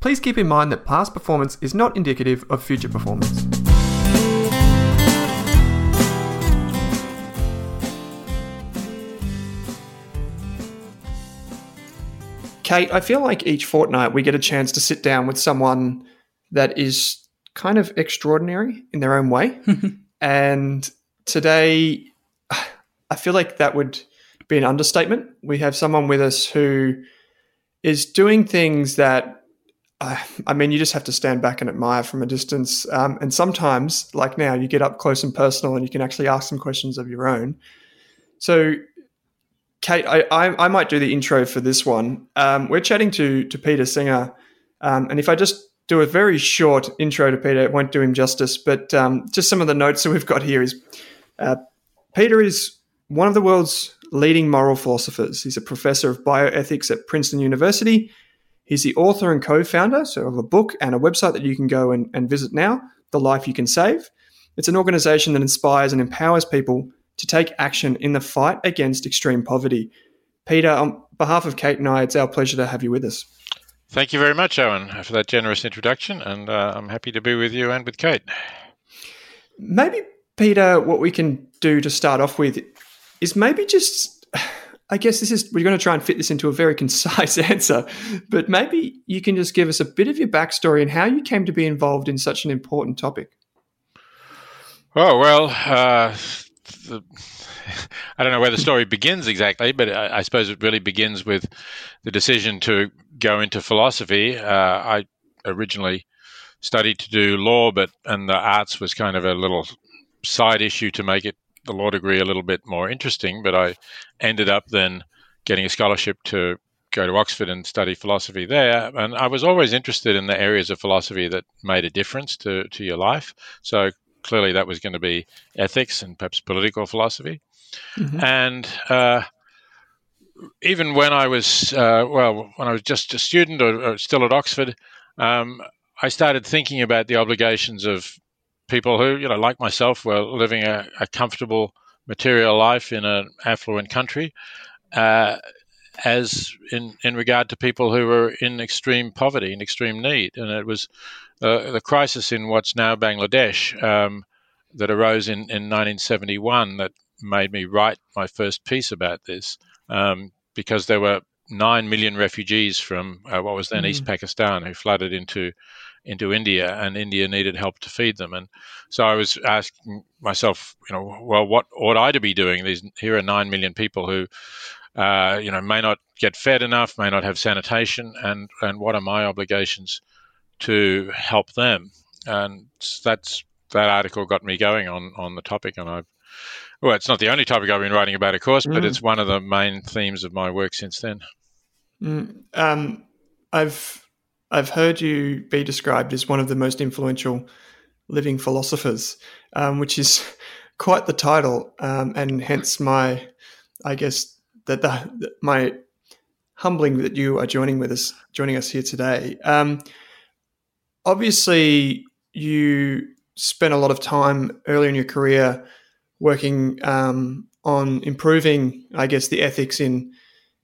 please keep in mind that past performance is not indicative of future performance. Kate, I feel like each fortnight we get a chance to sit down with someone that is kind of extraordinary in their own way. and today, I feel like that would be an understatement. We have someone with us who is doing things that, I mean, you just have to stand back and admire from a distance. Um, and sometimes, like now, you get up close and personal and you can actually ask some questions of your own. So, Kate, I, I, I might do the intro for this one. Um, we're chatting to to Peter Singer, um, and if I just do a very short intro to Peter, it won't do him justice. But um, just some of the notes that we've got here is uh, Peter is one of the world's leading moral philosophers. He's a professor of bioethics at Princeton University. He's the author and co-founder so of a book and a website that you can go and, and visit now, The Life You Can Save. It's an organization that inspires and empowers people to take action in the fight against extreme poverty. Peter, on behalf of Kate and I, it's our pleasure to have you with us. Thank you very much, Owen, for that generous introduction, and uh, I'm happy to be with you and with Kate. Maybe, Peter, what we can do to start off with is maybe just. I guess this is we're going to try and fit this into a very concise answer, but maybe you can just give us a bit of your backstory and how you came to be involved in such an important topic. Oh well, uh, the, I don't know where the story begins exactly, but I, I, suppose it really begins with the decision to go into philosophy. Uh, I originally studied to do law, but and the arts was kind of a little side issue to make it the law degree a little bit more interesting. But I ended up then getting a scholarship to go to Oxford and study philosophy there. And I was always interested in the areas of philosophy that made a difference to, to your life. So clearly that was going to be ethics and perhaps political philosophy. Mm-hmm. And uh, even when I was, uh, well, when I was just a student or, or still at Oxford, um, I started thinking about the obligations of people who, you know, like myself, were living a, a comfortable material life in an affluent country. Uh, as in, in regard to people who were in extreme poverty and extreme need. And it was uh, the crisis in what's now Bangladesh um, that arose in, in 1971 that made me write my first piece about this um, because there were 9 million refugees from uh, what was then mm. East Pakistan who flooded into into India, and India needed help to feed them. And so I was asking myself, you know, well, what ought I to be doing? These here are nine million people who uh, you know, may not get fed enough, may not have sanitation, and and what are my obligations to help them? And that's that article got me going on on the topic, and I've well, it's not the only topic I've been writing about, of course, but mm. it's one of the main themes of my work since then. Mm. Um, I've I've heard you be described as one of the most influential living philosophers, um, which is quite the title, um, and hence my, I guess, that the, my humbling that you are joining with us, joining us here today. Um, obviously, you spent a lot of time earlier in your career working um, on improving, I guess, the ethics in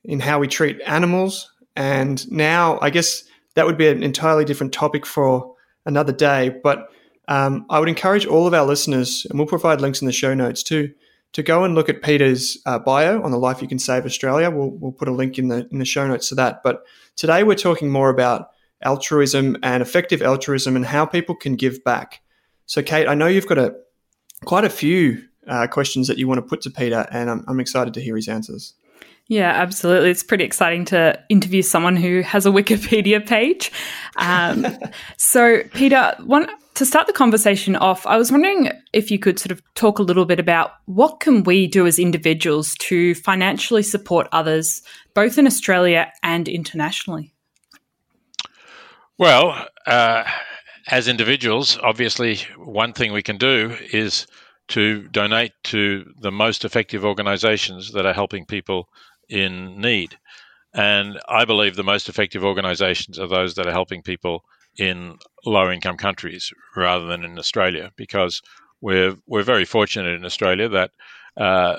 in how we treat animals, and now I guess that would be an entirely different topic for another day. But um, I would encourage all of our listeners, and we'll provide links in the show notes too, to go and look at Peter's uh, bio on the Life You Can Save Australia. We'll, we'll put a link in the in the show notes to that. But today we're talking more about altruism and effective altruism and how people can give back. So, Kate, I know you've got a quite a few uh, questions that you want to put to Peter, and I'm, I'm excited to hear his answers. Yeah, absolutely. It's pretty exciting to interview someone who has a Wikipedia page. Um, so, Peter, one to start the conversation off, I was wondering if you could sort of talk a little bit about what can we do as individuals to financially support others, both in Australia and internationally. Well, uh, as individuals, obviously, one thing we can do is to donate to the most effective organizations that are helping people in need. And I believe the most effective organizations are those that are helping people in low income countries rather than in Australia because we're, we're very fortunate in Australia that uh,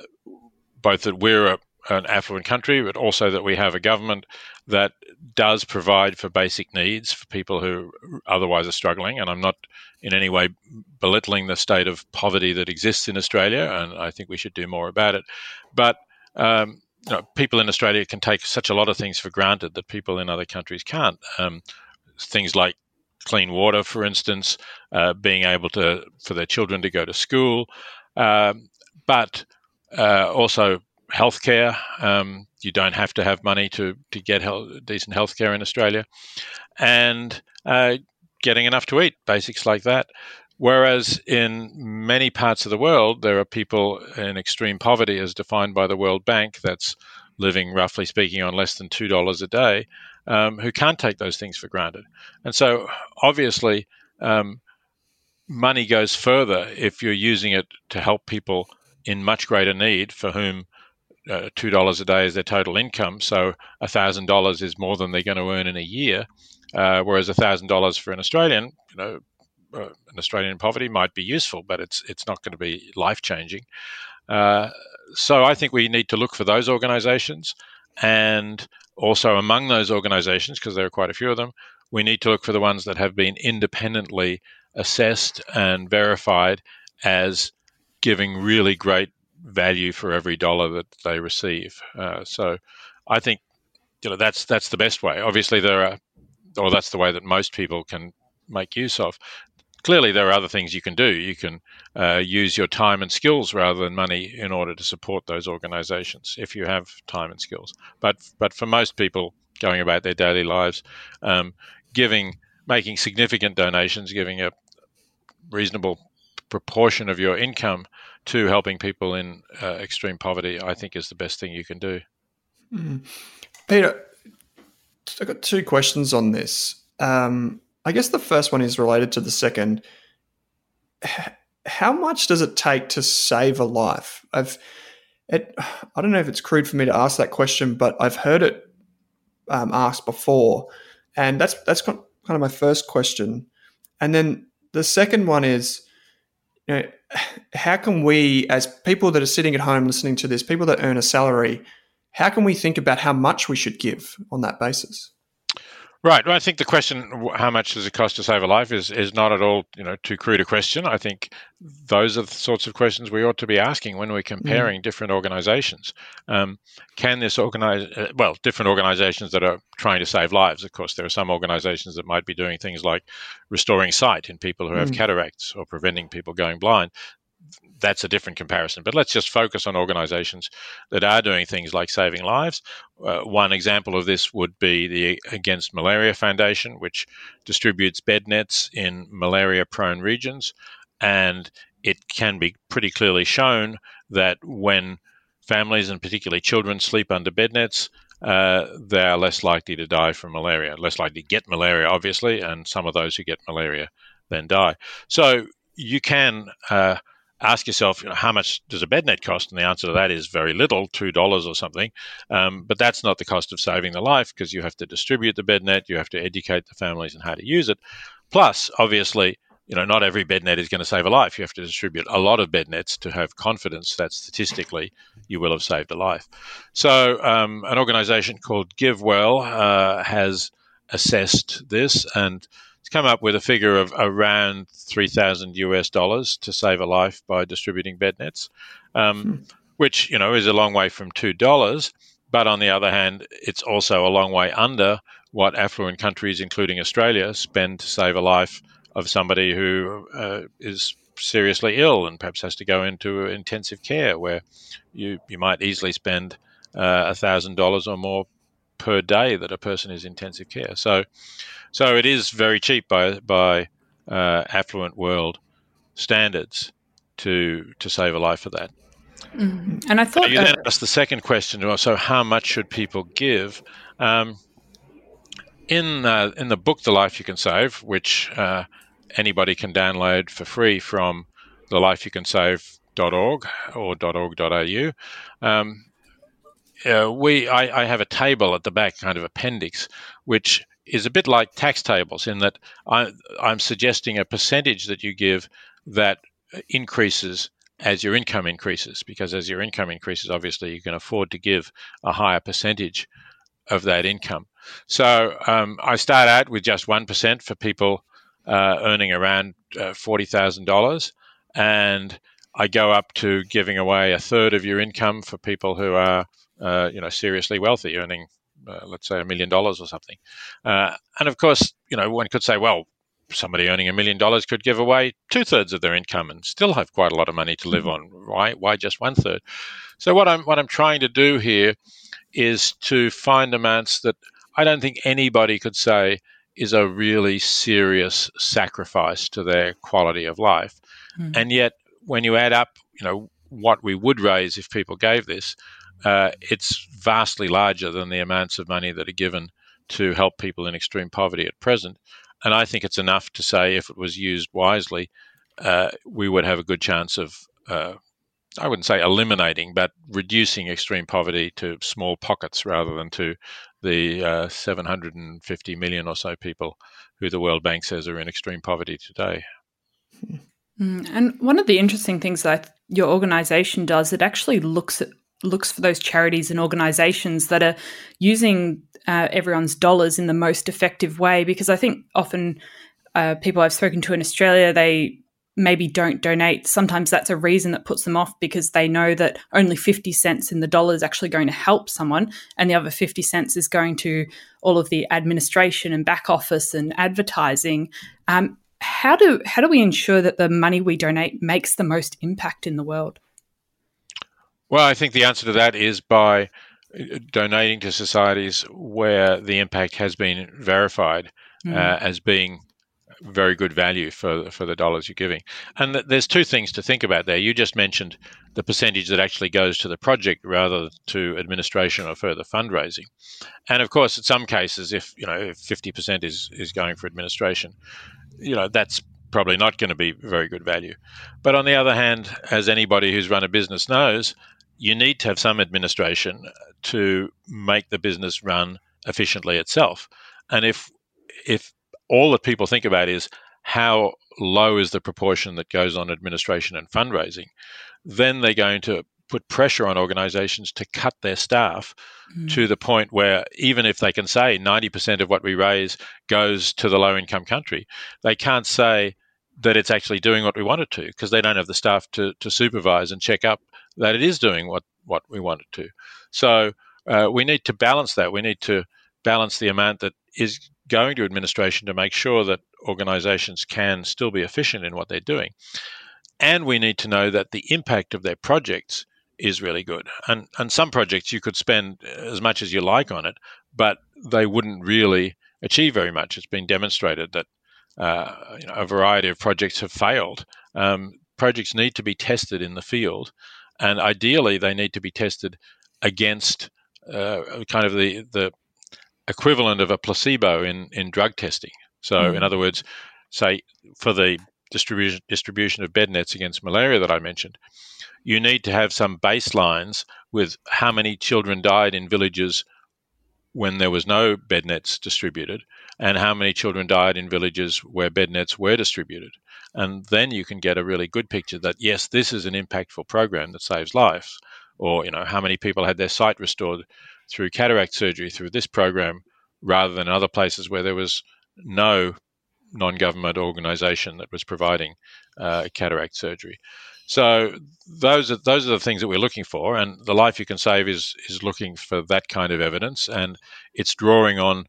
both that we're a, an affluent country, but also that we have a government that does provide for basic needs for people who otherwise are struggling. And I'm not in any way belittling the state of poverty that exists in Australia, and I think we should do more about it. But um, you know, people in Australia can take such a lot of things for granted that people in other countries can't. Um, things like clean water, for instance, uh, being able to for their children to go to school, um, but uh, also healthcare. Um, you don't have to have money to to get health, decent healthcare in Australia, and uh, getting enough to eat, basics like that. Whereas in many parts of the world, there are people in extreme poverty, as defined by the World Bank, that's living, roughly speaking, on less than $2 a day, um, who can't take those things for granted. And so, obviously, um, money goes further if you're using it to help people in much greater need for whom uh, two dollars a day is their total income. So a thousand dollars is more than they're going to earn in a year. Uh, whereas a thousand dollars for an Australian, you know, an Australian in poverty might be useful, but it's it's not going to be life changing. Uh, so I think we need to look for those organisations, and also among those organisations, because there are quite a few of them, we need to look for the ones that have been independently assessed and verified as giving really great value for every dollar that they receive. Uh, so I think you know that's that's the best way. Obviously, there are, or that's the way that most people can make use of. Clearly, there are other things you can do. You can uh, use your time and skills rather than money in order to support those organisations if you have time and skills. But but for most people going about their daily lives, um, giving, making significant donations, giving a reasonable proportion of your income to helping people in uh, extreme poverty, I think is the best thing you can do. Mm. Peter, I've got two questions on this. Um, I guess the first one is related to the second. How much does it take to save a life? I've, it, I don't know if it's crude for me to ask that question, but I've heard it um, asked before, and that's that's kind of my first question. And then the second one is, you know, how can we, as people that are sitting at home listening to this, people that earn a salary, how can we think about how much we should give on that basis? Right. Well, I think the question, how much does it cost to save a life, is is not at all, you know, too crude a question. I think those are the sorts of questions we ought to be asking when we're mm. comparing mm. different organisations. Um, can this organize? Uh, well, different organisations that are trying to save lives. Of course, there are some organisations that might be doing things like restoring sight in people who have mm. cataracts or preventing people going blind that's a different comparison. But let's just focus on organizations that are doing things like saving lives. Uh, one example of this would be the Against Malaria Foundation, which distributes bed nets in malaria prone regions. And it can be pretty clearly shown that when families and particularly children sleep under bed nets, uh, they are less likely to die from malaria, less likely to get malaria, obviously, and some of those who get malaria then die. So you can uh, ask yourself, you know, how much does a bed net cost? And the answer to that is very little, two dollars or something. Um, but that's not the cost of saving the life because you have to distribute the bed net, you have to educate the families on how to use it. Plus, obviously, you know, not every bed net is going to save a life. You have to distribute a lot of bed nets to have confidence that statistically you will have saved a life. So, um, an organization called GiveWell uh, has assessed this and come up with a figure of around 3,000 US dollars to save a life by distributing bed nets, um, hmm. which, you know, is a long way from $2. But on the other hand, it's also a long way under what affluent countries, including Australia, spend to save a life of somebody who uh, is seriously ill and perhaps has to go into intensive care, where you, you might easily spend uh, a thousand dollars or more per day that a person is in intensive care. So, so it is very cheap by by uh, affluent world standards to to save a life for that. Mm-hmm. And I thought you then asked the second question. So, how much should people give? Um, in uh, in the book, The Life You Can Save, which uh, anybody can download for free from the lifeyoucansave.org or .org.au. Um, uh, we I, I, have a table at the back, kind of appendix, which is a bit like tax tables in that I, I'm suggesting a percentage that you give that increases as your income increases, because as your income increases, obviously you can afford to give a higher percentage of that income. So um, I start out with just 1% for people uh, earning around uh, $40,000. And I go up to giving away a third of your income for people who are, uh, you know, seriously wealthy, earning, uh, let's say, a million dollars or something. Uh, and of course, you know, one could say, well, somebody earning a million dollars could give away two thirds of their income and still have quite a lot of money to live mm-hmm. on. Why? Why just one third? So what I'm what I'm trying to do here is to find amounts that I don't think anybody could say is a really serious sacrifice to their quality of life. Mm. And yet, when you add up, you know, what we would raise if people gave this, uh, it's vastly larger than the amounts of money that are given to help people in extreme poverty at present. And I think it's enough to say if it was used wisely, uh, we would have a good chance of, uh, I wouldn't say eliminating, but reducing extreme poverty to small pockets rather than to the uh, 750 million or so people who the World Bank says are in extreme poverty today. Mm, and one of the interesting things that your organization does, it actually looks at looks for those charities and organizations that are using uh, everyone's dollars in the most effective way. Because I think often uh, people I've spoken to in Australia, they maybe don't donate. Sometimes that's a reason that puts them off because they know that only 50 cents in the dollar is actually going to help someone, and the other 50 cents is going to all of the administration and back office and advertising. Um, how do how do we ensure that the money we donate makes the most impact in the world? Well, I think the answer to that is by uh, donating to societies where the impact has been verified mm. uh, as being very good value for for the dollars you're giving. And th- there's two things to think about there. You just mentioned the percentage that actually goes to the project rather to administration or further fundraising. And of course, in some cases, if you know if 50% is is going for administration, you know that's probably not going to be very good value. But on the other hand, as anybody who's run a business knows, you need to have some administration to make the business run efficiently itself. And if if all that people think about is how low is the proportion that goes on administration and fundraising, then they're going to put pressure on organizations to cut their staff mm. to the point where even if they can say 90% of what we raise goes to the low income country, they can't say that it's actually doing what we want it to because they don't have the staff to, to supervise and check up that it is doing what, what we want it to. So uh, we need to balance that. We need to balance the amount that is going to administration to make sure that organizations can still be efficient in what they're doing. And we need to know that the impact of their projects is really good. And and some projects you could spend as much as you like on it, but they wouldn't really achieve very much. It's been demonstrated that uh, you know, a variety of projects have failed. Um, projects need to be tested in the field and ideally they need to be tested against uh, kind of the the equivalent of a placebo in in drug testing. So, mm. in other words, say for the distribution distribution of bed nets against malaria that I mentioned, you need to have some baselines with how many children died in villages when there was no bed nets distributed, and how many children died in villages where bed nets were distributed. And then you can get a really good picture that, yes, this is an impactful program that saves lives. Or, you know, how many people had their sight restored through cataract surgery through this program rather than other places where there was no non government organization that was providing uh, cataract surgery. So those are those are the things that we're looking for, and the Life You Can Save is is looking for that kind of evidence, and it's drawing on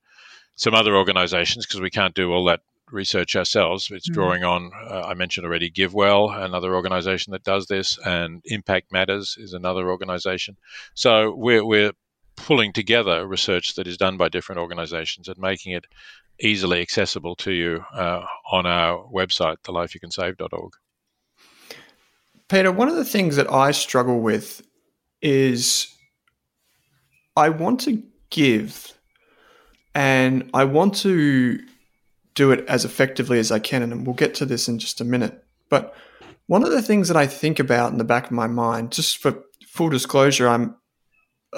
some other organisations because we can't do all that research ourselves. It's mm. drawing on, uh, I mentioned already, GiveWell, another organization that does this, and Impact Matters is another organization. So we're, we're pulling together research that is done by different organizations and making it easily accessible to you uh, on our website, thelifeyoucansave.org. Peter, one of the things that I struggle with is I want to give and I want to do it as effectively as I can. And we'll get to this in just a minute. But one of the things that I think about in the back of my mind, just for full disclosure, I'm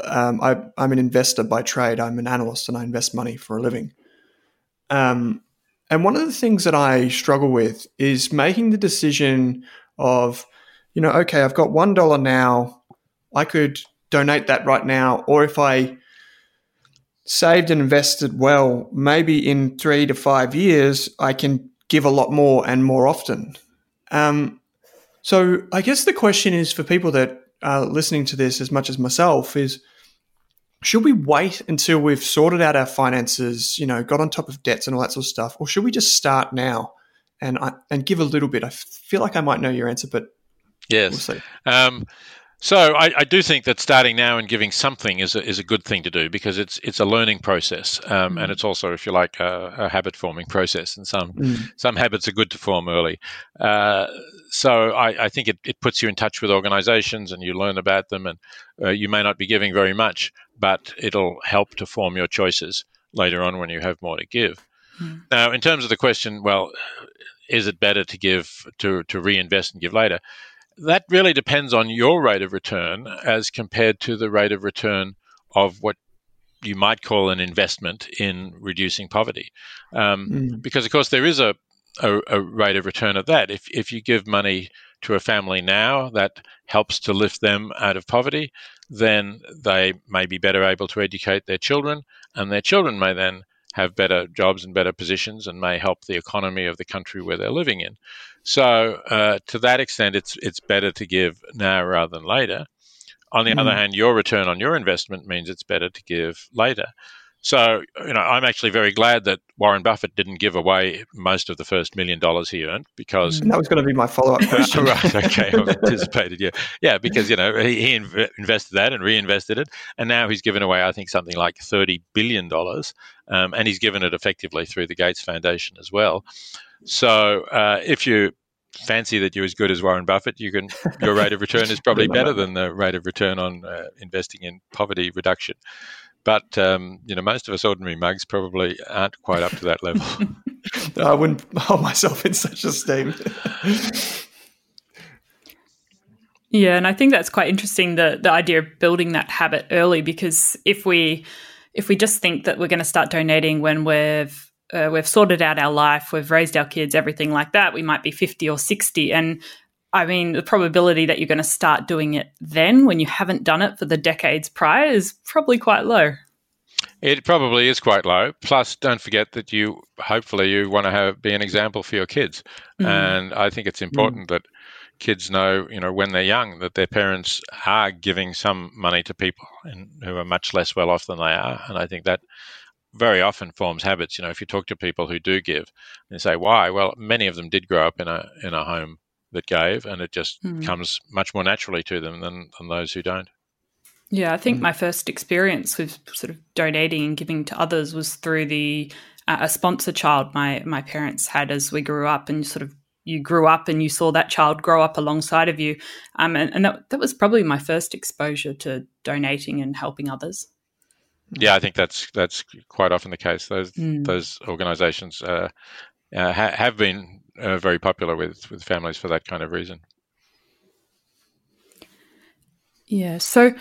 um, I, am an investor by trade. I'm an analyst and I invest money for a living. Um, and one of the things that I struggle with is making the decision of, you know, okay, I've got one dollar now. I could donate that right now, or if I saved and invested well, maybe in three to five years, I can give a lot more and more often. Um, so I guess the question is for people that are listening to this as much as myself is should we wait until we've sorted out our finances, you know, got on top of debts and all that sort of stuff, or should we just start now and and give a little bit? I feel like I might know your answer, but yes. We'll um, so I, I, do think that starting now and giving something is a, is a good thing to do because it's it's a learning process um, mm. and it's also, if you like, a, a habit forming process. And some mm. some habits are good to form early. Uh, so I, I think it, it puts you in touch with organisations and you learn about them. And uh, you may not be giving very much, but it'll help to form your choices later on when you have more to give. Mm. Now, in terms of the question, well, is it better to give to to reinvest and give later? That really depends on your rate of return as compared to the rate of return of what you might call an investment in reducing poverty. Um, mm. Because, of course, there is a, a, a, rate of return of that. If, if you give money to a family now that helps to lift them out of poverty, then they may be better able to educate their children, and their children may then have better jobs and better positions and may help the economy of the country where they're living in. So, uh, to that extent, it's it's better to give now rather than later. On the mm. other hand, your return on your investment means it's better to give later. So, you know, I'm actually very glad that Warren Buffett didn't give away most of the first million dollars he earned because that was going to be my follow-up question. right? Okay, I anticipated. Yeah, yeah, because you know he, he inv- invested that and reinvested it, and now he's given away, I think, something like thirty billion dollars, um, and he's given it effectively through the Gates Foundation as well. So, uh, if you fancy that you're as good as Warren Buffett, you can your rate of return is probably better than the rate of return on uh, investing in poverty reduction. But um, you know, most of us ordinary mugs probably aren't quite up to that level. I wouldn't hold myself in such esteem. yeah, and I think that's quite interesting the the idea of building that habit early because if we if we just think that we're going to start donating when we've uh, we've sorted out our life, we've raised our kids, everything like that, we might be 50 or 60. And I mean, the probability that you're going to start doing it then when you haven't done it for the decades prior is probably quite low. It probably is quite low. Plus, don't forget that you hopefully you want to have be an example for your kids, mm. and I think it's important mm. that kids know, you know, when they're young, that their parents are giving some money to people and who are much less well off than they are, and I think that very often forms habits. You know, if you talk to people who do give and say why, well, many of them did grow up in a in a home that gave, and it just mm. comes much more naturally to them than, than those who don't. Yeah, I think mm. my first experience with sort of donating and giving to others was through the uh, a sponsor child my my parents had as we grew up, and sort of you grew up and you saw that child grow up alongside of you, um, and, and that that was probably my first exposure to donating and helping others. Yeah, I think that's that's quite often the case. Those mm. those organisations uh, uh, ha- have been uh, very popular with with families for that kind of reason. Yeah. So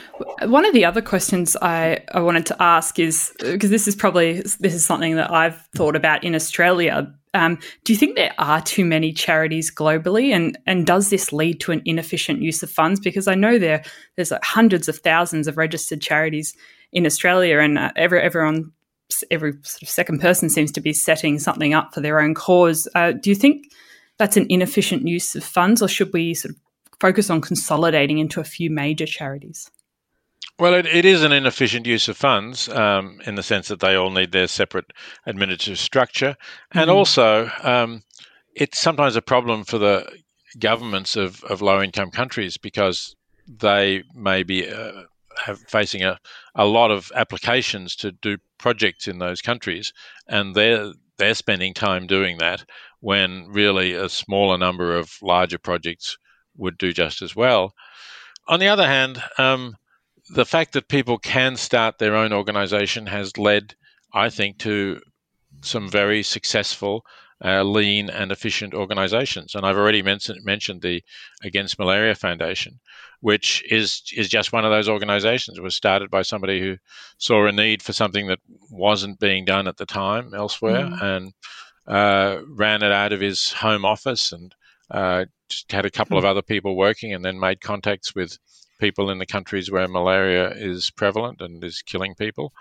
one of the other questions I, I wanted to ask is because this is probably this is something that I've thought about in Australia. Um, do you think there are too many charities globally, and and does this lead to an inefficient use of funds? Because I know there there's like hundreds of thousands of registered charities in Australia, and uh, every, everyone, every sort of second person seems to be setting something up for their own cause. Uh, do you think that's an inefficient use of funds, or should we sort of focus on consolidating into a few major charities? Well, it, it is an inefficient use of funds um, in the sense that they all need their separate administrative structure. And mm-hmm. also, um, it's sometimes a problem for the governments of, of low income countries because they may be uh, have, facing a, a lot of applications to do projects in those countries, and they're they're spending time doing that when really a smaller number of larger projects would do just as well. On the other hand, um, the fact that people can start their own organization has led, I think, to some very successful uh, lean and efficient organizations. And I've already mentioned, mentioned the Against Malaria Foundation, which is is just one of those organizations. It was started by somebody who saw a need for something that wasn't being done at the time elsewhere, mm. and uh, ran it out of his home office and uh, just had a couple mm. of other people working, and then made contacts with people in the countries where malaria is prevalent and is killing people,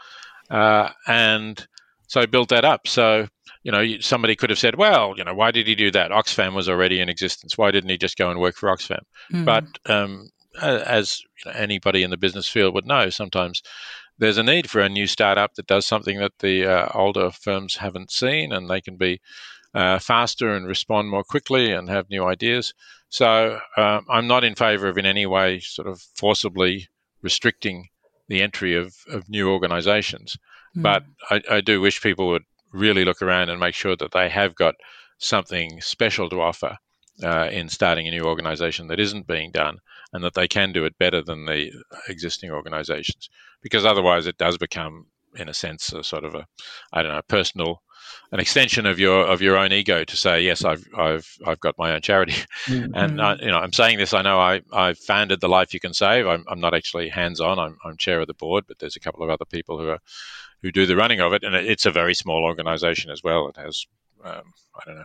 uh, and so built that up. So you know, somebody could have said, well, you know, why did he do that? Oxfam was already in existence. Why didn't he just go and work for Oxfam? Mm. But um, as you know, anybody in the business field would know, sometimes there's a need for a new startup that does something that the uh, older firms haven't seen, and they can be uh, faster and respond more quickly and have new ideas. So um, I'm not in favour of in any way sort of forcibly restricting the entry of, of new organisations, mm. but I, I do wish people would really look around and make sure that they have got something special to offer uh, in starting a new organization that isn't being done and that they can do it better than the existing organizations because otherwise it does become in a sense a sort of a i don't know personal an extension of your of your own ego to say yes i've i've i've got my own charity mm-hmm. and I, you know i'm saying this i know i i founded the life you can save i'm, I'm not actually hands on I'm, I'm chair of the board but there's a couple of other people who are who do the running of it, and it's a very small organization as well. It has um, I don't know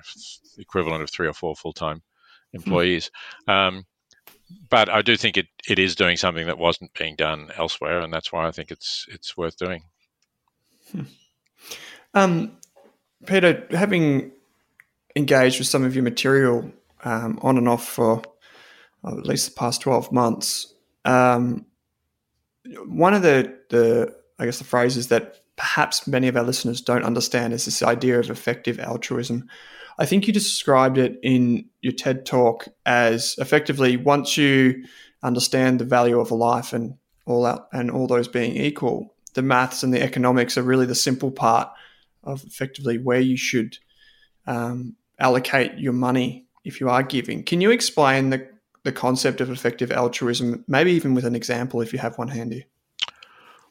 the equivalent of three or four full time employees. Hmm. Um, but I do think it, it is doing something that wasn't being done elsewhere, and that's why I think it's it's worth doing. Hmm. Um, Peter, having engaged with some of your material um, on and off for uh, at least the past twelve months, um, one of the the I guess the phrases that perhaps many of our listeners don't understand is this idea of effective altruism. I think you described it in your TED talk as effectively once you understand the value of a life and all out and all those being equal, the maths and the economics are really the simple part of effectively where you should um, allocate your money if you are giving. Can you explain the the concept of effective altruism, maybe even with an example if you have one handy?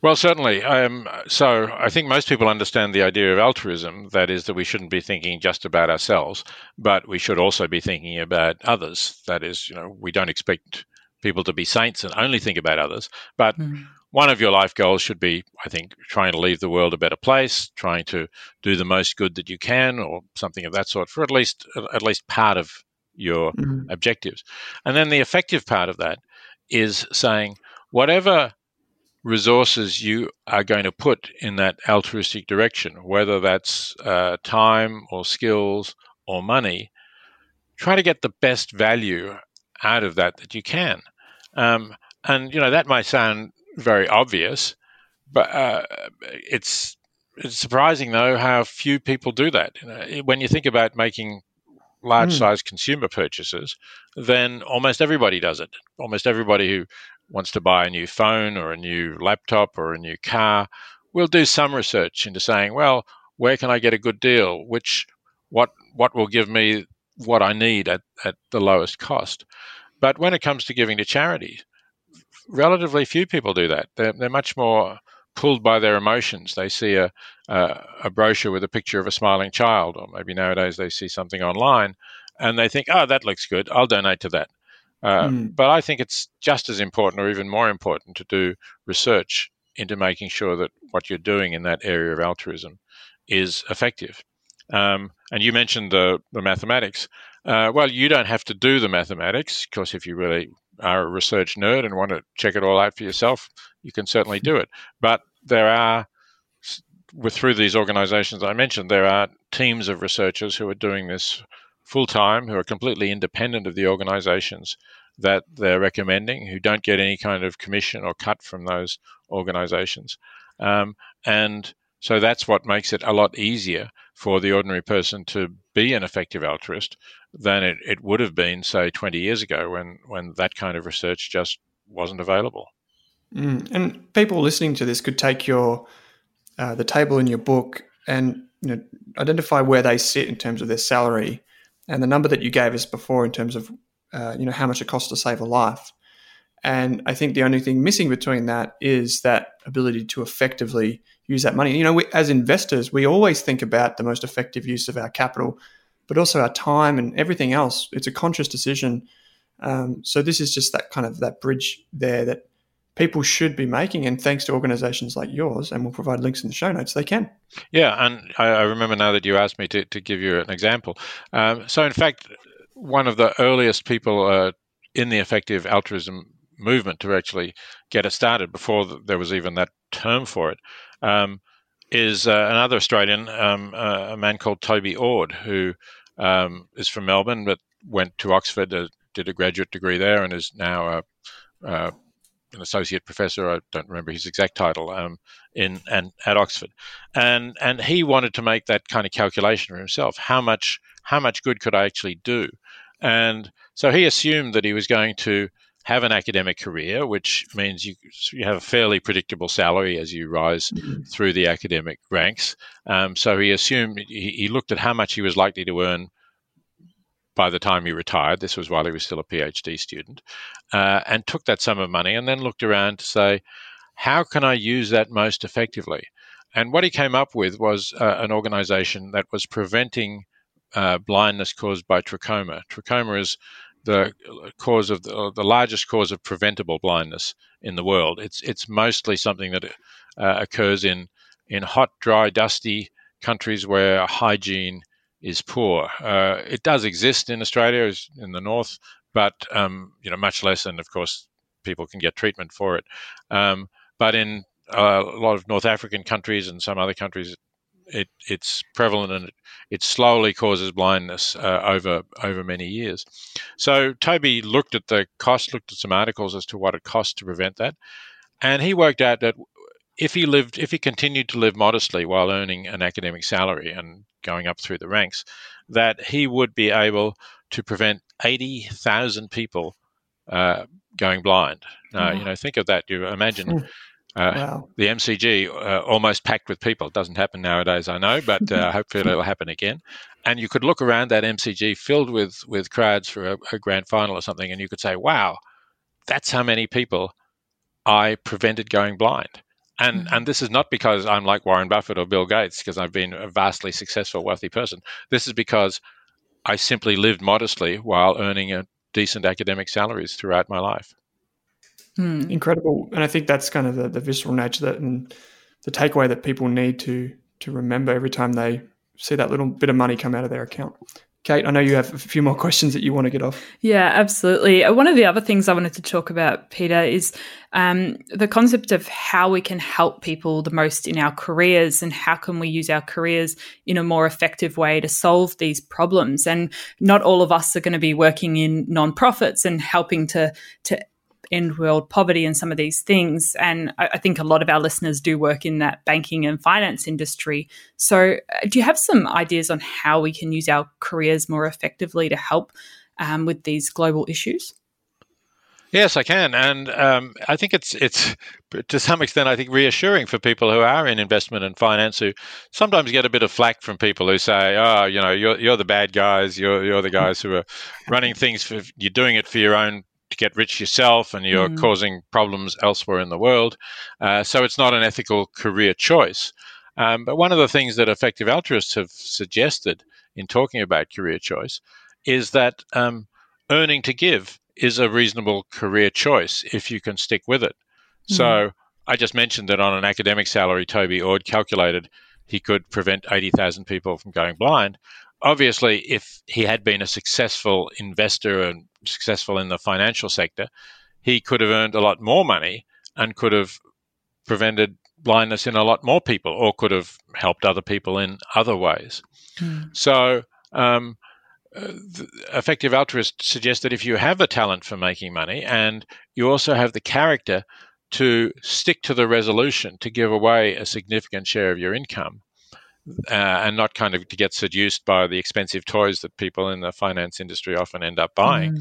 Well, certainly. Um, so I think most people understand the idea of altruism. That is, that we shouldn't be thinking just about ourselves, but we should also be thinking about others. That is, you know, we don't expect people to be saints and only think about others, but mm. One of your life goals should be, I think, trying to leave the world a better place, trying to do the most good that you can, or something of that sort, for at least at least part of your mm. objectives. And then the effective part of that is saying whatever resources you are going to put in that altruistic direction, whether that's uh, time or skills or money, try to get the best value out of that that you can. Um, and you know that might sound very obvious, but uh, it's it's surprising though how few people do that. You know, when you think about making large size mm. consumer purchases, then almost everybody does it. Almost everybody who wants to buy a new phone or a new laptop or a new car, we'll do some research into saying, well, where can I get a good deal? Which what what will give me what I need at, at the lowest cost? But when it comes to giving to charity, relatively few people do that. They're, they're much more pulled by their emotions. They see a, a, a brochure with a picture of a smiling child, or maybe nowadays they see something online, and they think, "Oh, that looks good. I'll donate to that." Uh, mm. But I think it's just as important, or even more important, to do research into making sure that what you're doing in that area of altruism is effective. Um, and you mentioned the, the mathematics. Uh, well, you don't have to do the mathematics, because if you really are a research nerd and want to check it all out for yourself, you can certainly do it. But there are, with through these organizations I mentioned, there are teams of researchers who are doing this full time who are completely independent of the organizations that they're recommending, who don't get any kind of commission or cut from those organizations. Um, and so that's what makes it a lot easier for the ordinary person to be an effective altruist than it, it would have been, say, 20 years ago when, when that kind of research just wasn't available. Mm. And people listening to this could take your uh, the table in your book and you know identify where they sit in terms of their salary and the number that you gave us before in terms of uh, you know how much it costs to save a life, And I think the only thing missing between that is that ability to effectively use that money. You know, we, as investors, we always think about the most effective use of our capital, but also our time and everything else. It's a conscious decision. Um, so this is just that kind of that bridge there that people should be making. And thanks to organizations like yours, and we'll provide links in the show notes, they can. Yeah, and I, I remember now that you asked me to, to give you an example. Um, so, in fact, one of the earliest people uh, in the effective altruism movement to actually get it started before there was even that term for it um, is uh, another Australian, um, uh, a man called Toby Ord, who um, is from Melbourne but went to Oxford, uh, did a graduate degree there, and is now uh, an associate professor. I don't remember his exact title um, in and at Oxford, and and he wanted to make that kind of calculation for himself. How much how much good could I actually do? And so he assumed that he was going to have an academic career, which means you you have a fairly predictable salary as you rise mm-hmm. through the academic ranks. Um, so he assumed he, he, looked at how much he was likely to earn by the time he retired. This was while he was still a PhD student, uh, and took that sum of money and then looked around to say, how can I use that most effectively? And what he came up with was uh, an organization that was preventing uh, blindness caused by trachoma. Trachoma is the cause of the, uh, the, largest cause of preventable blindness in the world. It's it's mostly something that uh, occurs in in hot, dry, dusty countries where hygiene is poor. Uh, it does exist in Australia, in the north, but um, you know much less, and of course people can get treatment for it. Um, but in uh, a lot of North African countries and some other countries, it, it's prevalent and it, slowly causes blindness uh, over over many years. So Toby looked at the cost, looked at some articles as to what it costs to prevent that, and he worked out that if he lived, if he continued to live modestly while earning an academic salary and going up through the ranks, that he would be able to prevent eighty thousand people uh, going blind. Now, you know, think of that. You imagine hmm. Uh, wow. The MCG uh, almost packed with people. It doesn't happen nowadays, I know, but uh, hopefully it'll happen again. And you could look around that MCG filled with with crowds for a, a, grand final or something, and you could say, "Wow, that's how many people I prevented going blind." And mm-hmm. and this is not because I'm like Warren Buffett or Bill Gates, because I've been a vastly successful, wealthy person. This is because I simply lived modestly while earning a decent academic salaries throughout my life. Mm. Incredible, and I think that's kind of the, the visceral nature that and the takeaway that people need to to remember every time they see that little bit of money come out of their account. Kate, I know you have a few more questions that you want to get off. Yeah, absolutely. Uh, one of the other things I wanted to talk about, Peter, is um, the concept of how we can help people the most in our careers and how can we use our careers in a more effective way to solve these problems. And not all of us are going to be working in nonprofits and helping to to end world poverty and some of these things. And I, I, think a lot of our listeners do work in that banking and finance industry. So, uh, do you have some ideas on how we can use our careers more effectively to help um, with these global issues? Yes, I can, and um, I think it's it's to some extent I think reassuring for people who are in investment and finance who sometimes get a bit of flack from people who say, "Oh, you know, you're you're the bad guys. You're you're the guys who are running things for you're doing it for your own to get rich yourself and you're mm. causing problems elsewhere in the world. Uh, so it's not an ethical career choice. Um, but one of the things that effective altruists have suggested in talking about career choice is that um, earning to give is a reasonable career choice if you can stick with it. Mm. So I just mentioned that on an academic salary, Toby Ord calculated he could prevent 80,000 people from going blind. Obviously, if he had been a successful investor and successful in the financial sector, he could have earned a lot more money and could have prevented blindness in a lot more people or could have helped other people in other ways. Mm. So, um, effective altruists suggest that if you have a talent for making money and you also have the character to stick to the resolution to give away a significant share of your income, uh, and not kind of to get seduced by the expensive toys that people in the finance industry often end up buying.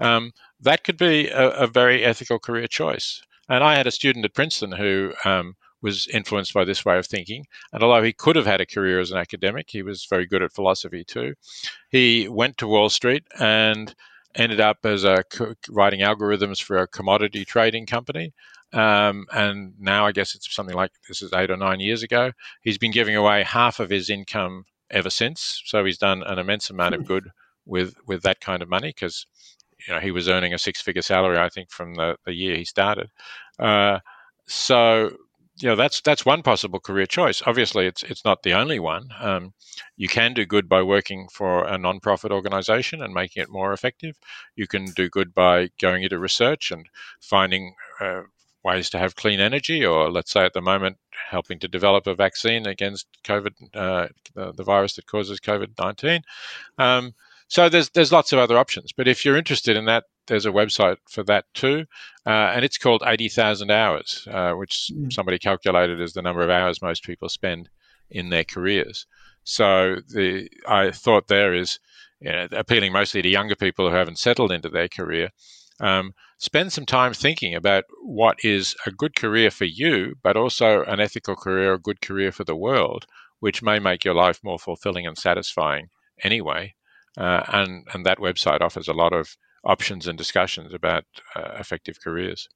Mm. Um, that could be a, a, very ethical career choice. And I had a student at Princeton who um, was influenced by this way of thinking. And although he could have had a career as an academic, he was very good at philosophy too. He went to Wall Street and ended up as a writing algorithms for a commodity trading company. Um, and now I guess it's something like this is eight or nine years ago. He's been giving away half of his income ever since. So he's done an immense amount of hmm. good with with that kind of money because you know he was earning a six figure salary I think from the, the year he started. Uh, so you know that's that's one possible career choice. Obviously, it's it's not the only one. Um, you can do good by working for a non-profit organization and making it more effective. You can do good by going into research and finding uh, ways to have clean energy, or let's say at the moment, helping to develop a vaccine against COVID, uh, the, the, virus that causes COVID 19. Um, so there's there's lots of other options. But if you're interested in that, there's a website for that too, uh, and it's called 80,000 hours, uh, which mm. somebody calculated as the number of hours most people spend in their careers. So the I thought there is you know, appealing mostly to younger people who haven't settled into their career. Um, spend some time thinking about what is a good career for you, but also an ethical career, a good career for the world, which may make your life more fulfilling and satisfying anyway. Uh, and and that website offers a lot of options and discussions about uh, effective careers.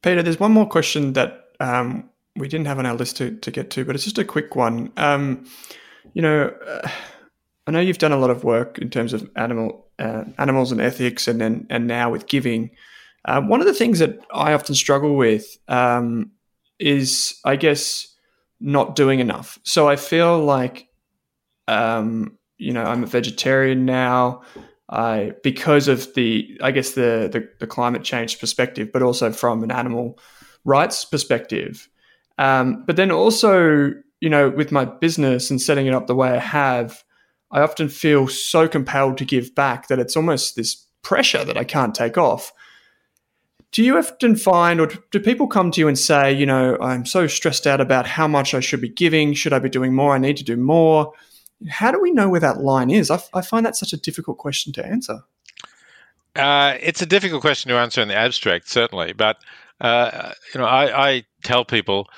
Peter, there's one more question that um, we didn't have on our list to, to get to, but it's just a quick one. Um, you know, uh, I know you've done a lot of work in terms of animal uh, animals and ethics, and then and now with giving. Uh, one of the things that I often struggle with um, is, I guess, not doing enough. So I feel like, um, you know, I'm a vegetarian now. I because of the, I guess the, the the climate change perspective, but also from an animal rights perspective. Um, but then also, you know, with my business and setting it up the way I have, I often feel so compelled to give back that it's almost this pressure that I can't take off. Do you often find, or do people come to you and say, you know, I'm so stressed out about how much I should be giving? Should I be doing more? I need to do more. How do we know where that line is? I, f- I find that such a difficult question to answer. Uh, it's a difficult question to answer in the abstract, certainly. But uh, you know, I, I tell people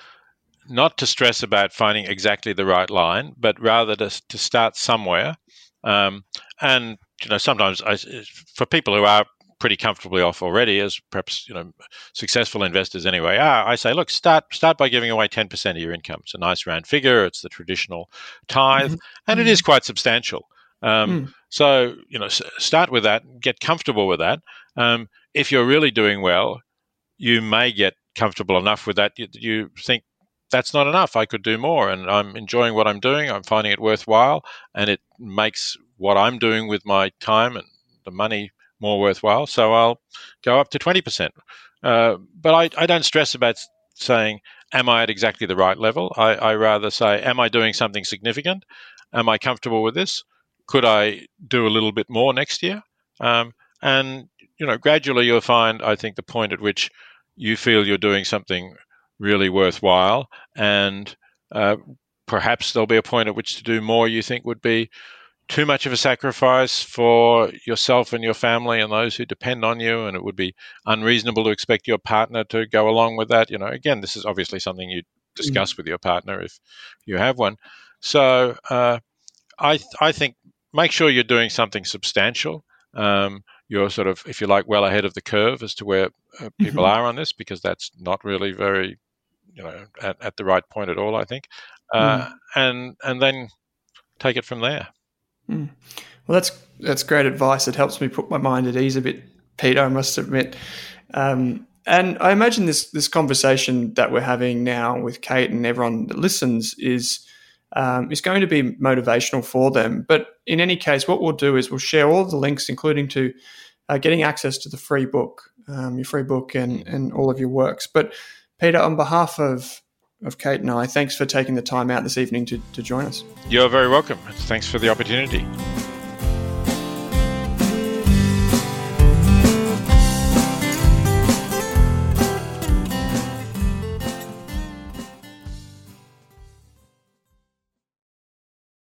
not to stress about finding exactly the right line, but rather to, to start somewhere. Um, and you know, sometimes I, for people who are pretty comfortably off already, as perhaps you know successful investors anyway are, I say, look, start start by giving away ten percent of your income. It's a nice round figure. It's the traditional tithe, mm-hmm. and it is quite substantial. Um, mm. So you know, start with that. Get comfortable with that. Um, if you're really doing well, you may get comfortable enough with that you, you think that's not enough. I could do more, and I'm enjoying what I'm doing. I'm finding it worthwhile, and it makes what I'm doing with my time and the money more worthwhile. So I'll go up to 20%. Uh, but I, I, don't stress about saying, Am I at exactly the right level? I, I rather say, Am I doing something significant? Am I comfortable with this? Could I do a little bit more next year? Um, and you know, gradually you'll find, I think, the point at which you feel you're doing something really worthwhile. And uh, perhaps there'll be a point at which to do more you think would be too much of a sacrifice for yourself and your family and those who depend on you, and it would be unreasonable to expect your partner to go along with that. You know, again, this is obviously something you discuss mm. with your partner if you have one. So, uh, I I think make sure you're doing something substantial. Um, you're sort of, if you like, well ahead of the curve as to where uh, people mm-hmm. are on this, because that's not really very you know at, at the right point at all. I think, uh, mm. and and then take it from there. Mm. Well, that's that's great advice. It helps me put my mind at ease a bit, Peter. I must admit. Um, and I imagine this this conversation that we're having now with Kate and everyone that listens is um, is going to be motivational for them. But in any case, what we'll do is we'll share all the links, including to uh, getting access to the free book, um, your free book, and and all of your works. But Peter, on behalf of of Kate and I, thanks for taking the time out this evening to, to join us. You're very welcome. Thanks for the opportunity.